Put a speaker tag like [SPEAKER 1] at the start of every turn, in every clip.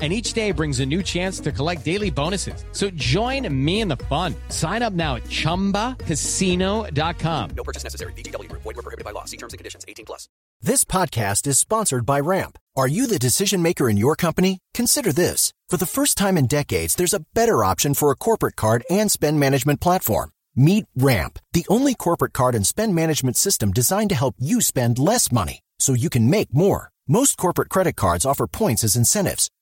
[SPEAKER 1] and each day brings a new chance to collect daily bonuses. So join me in the fun. Sign up now at ChumbaCasino.com.
[SPEAKER 2] No purchase necessary. VGW. Void were prohibited by law. See terms and conditions. 18 plus.
[SPEAKER 3] This podcast is sponsored by Ramp. Are you the decision maker in your company? Consider this. For the first time in decades, there's a better option for a corporate card and spend management platform. Meet Ramp, the only corporate card and spend management system designed to help you spend less money so you can make more. Most corporate credit cards offer points as incentives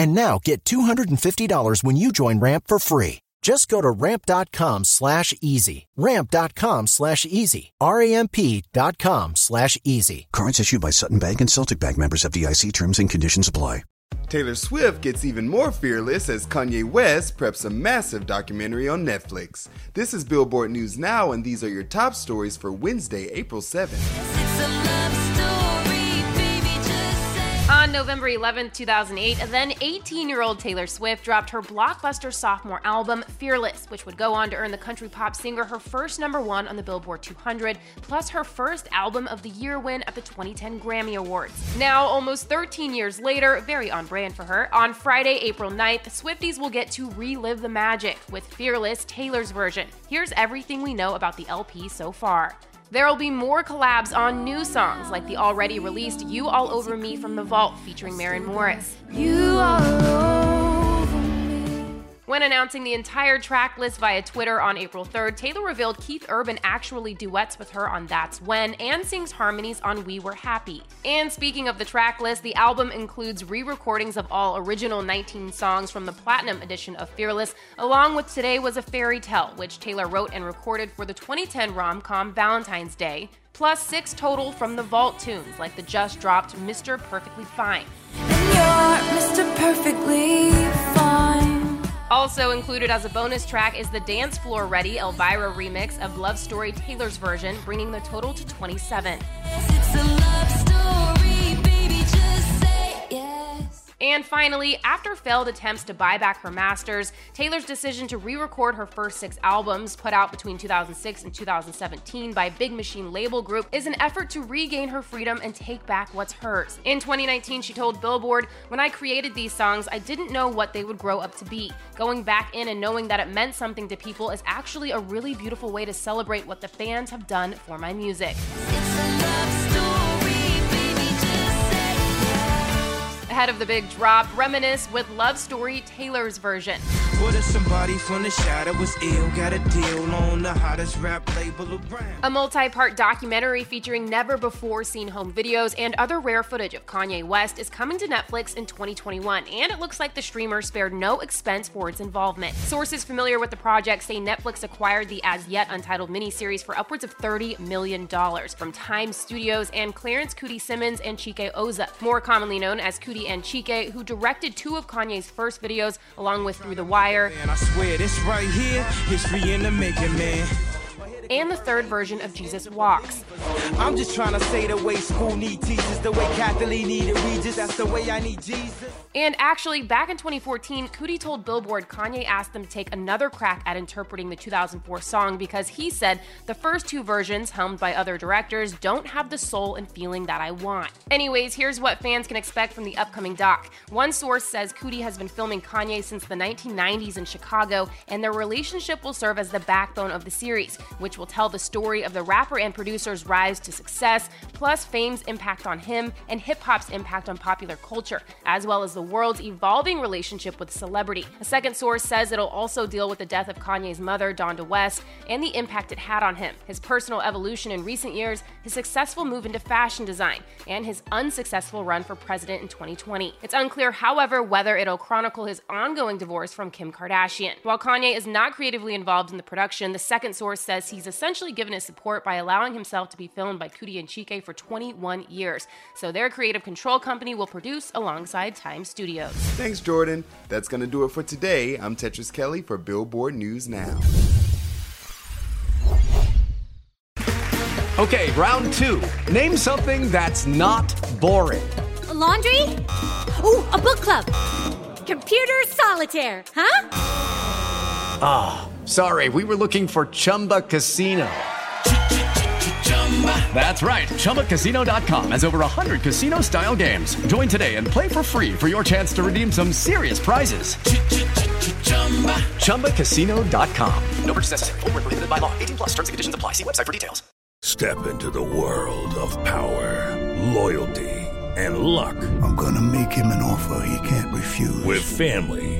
[SPEAKER 3] And now get $250 when you join Ramp for free. Just go to ramp.com slash easy. Ramp.com slash easy. R-A-M-P.com slash easy.
[SPEAKER 4] Cards issued by Sutton Bank and Celtic Bank members FDIC terms and conditions apply.
[SPEAKER 5] Taylor Swift gets even more fearless as Kanye West preps a massive documentary on Netflix. This is Billboard News Now, and these are your top stories for Wednesday, April 7th.
[SPEAKER 6] On November 11, 2008, then 18 year old Taylor Swift dropped her blockbuster sophomore album, Fearless, which would go on to earn the country pop singer her first number one on the Billboard 200, plus her first Album of the Year win at the 2010 Grammy Awards. Now, almost 13 years later, very on brand for her, on Friday, April 9th, Swifties will get to relive the magic with Fearless, Taylor's version. Here's everything we know about the LP so far. There'll be more collabs on new songs like the already released You All Over Me from The Vault featuring Maren Morris. You over announcing the entire track list via Twitter on April 3rd, Taylor revealed Keith Urban actually duets with her on That's When and sings harmonies on We Were Happy. And speaking of the track list, the album includes re recordings of all original 19 songs from the Platinum edition of Fearless, along with Today Was a Fairy Tale, which Taylor wrote and recorded for the 2010 rom com Valentine's Day, plus six total from the Vault tunes, like the just dropped Mr. Perfectly Fine. Also included as a bonus track is the Dance Floor Ready Elvira remix of Love Story Taylor's version, bringing the total to 27. And finally, after failed attempts to buy back her masters, Taylor's decision to re record her first six albums, put out between 2006 and 2017 by Big Machine Label Group, is an effort to regain her freedom and take back what's hers. In 2019, she told Billboard, When I created these songs, I didn't know what they would grow up to be. Going back in and knowing that it meant something to people is actually a really beautiful way to celebrate what the fans have done for my music. Ahead of the big drop, reminisce with Love Story Taylor's version.
[SPEAKER 7] A deal on the hottest rap label around.
[SPEAKER 6] A multi part documentary featuring never before seen home videos and other rare footage of Kanye West is coming to Netflix in 2021, and it looks like the streamer spared no expense for its involvement. Sources familiar with the project say Netflix acquired the as yet untitled miniseries for upwards of $30 million from Time Studios and Clarence Coodie Simmons and Chike Ozah, more commonly known as Coodie and Chike, who directed two of Kanye's first videos along with Through the Wire
[SPEAKER 7] And I swear this right here, history in the making, man.
[SPEAKER 6] And the third version of Jesus Walks.
[SPEAKER 7] I'm just trying to say the way school need teachers, the way Kathie Lee needed Regis, that's the way I need Jesus.
[SPEAKER 6] And actually, back in 2014, Coodie told Billboard Kanye asked them to take another crack at interpreting the 2004 song because he said the first two versions, helmed by other directors, don't have the soul and feeling that I want. Anyways, here's what fans can expect from the upcoming doc. One source says Coodie has been filming Kanye since the 1990s in Chicago, and their relationship will serve as the backbone of the series, which will tell the story of the rapper and producer's rise to success, plus fame's impact on him and hip hop's impact on popular culture, as well as the world's evolving relationship with celebrity. A second source says it'll also deal with the death of Kanye's mother, Donda West, and the impact it had on him, his personal evolution in recent years, his successful move into fashion design, and his unsuccessful run for president in 2020. It's unclear, however, whether it'll chronicle his ongoing divorce from Kim Kardashian. While Kanye is not creatively involved in the production, the second source says he's essentially given his support by allowing himself to be filmed by Coodie and Chike for 21 years. So their creative control company will produce alongside Time Studios.
[SPEAKER 5] Thanks, Jordan. That's going to do it for today. I'm Tetris Kelly for Billboard News Now.
[SPEAKER 8] Okay, round two. Name something that's not boring.
[SPEAKER 9] A laundry? Ooh, a book club. Computer solitaire, huh?
[SPEAKER 8] Ah, oh, sorry, we were looking for Chumba Casino. That's right. ChumbaCasino.com has over 100 casino style games. Join today and play for free for your chance to redeem some serious prizes. ChumbaCasino.com.
[SPEAKER 2] No purchase necessary. Full prohibited by law. 18 plus terms and conditions apply. See website for details.
[SPEAKER 10] Step into the world of power, loyalty, and luck.
[SPEAKER 11] I'm going to make him an offer he can't refuse.
[SPEAKER 10] With family,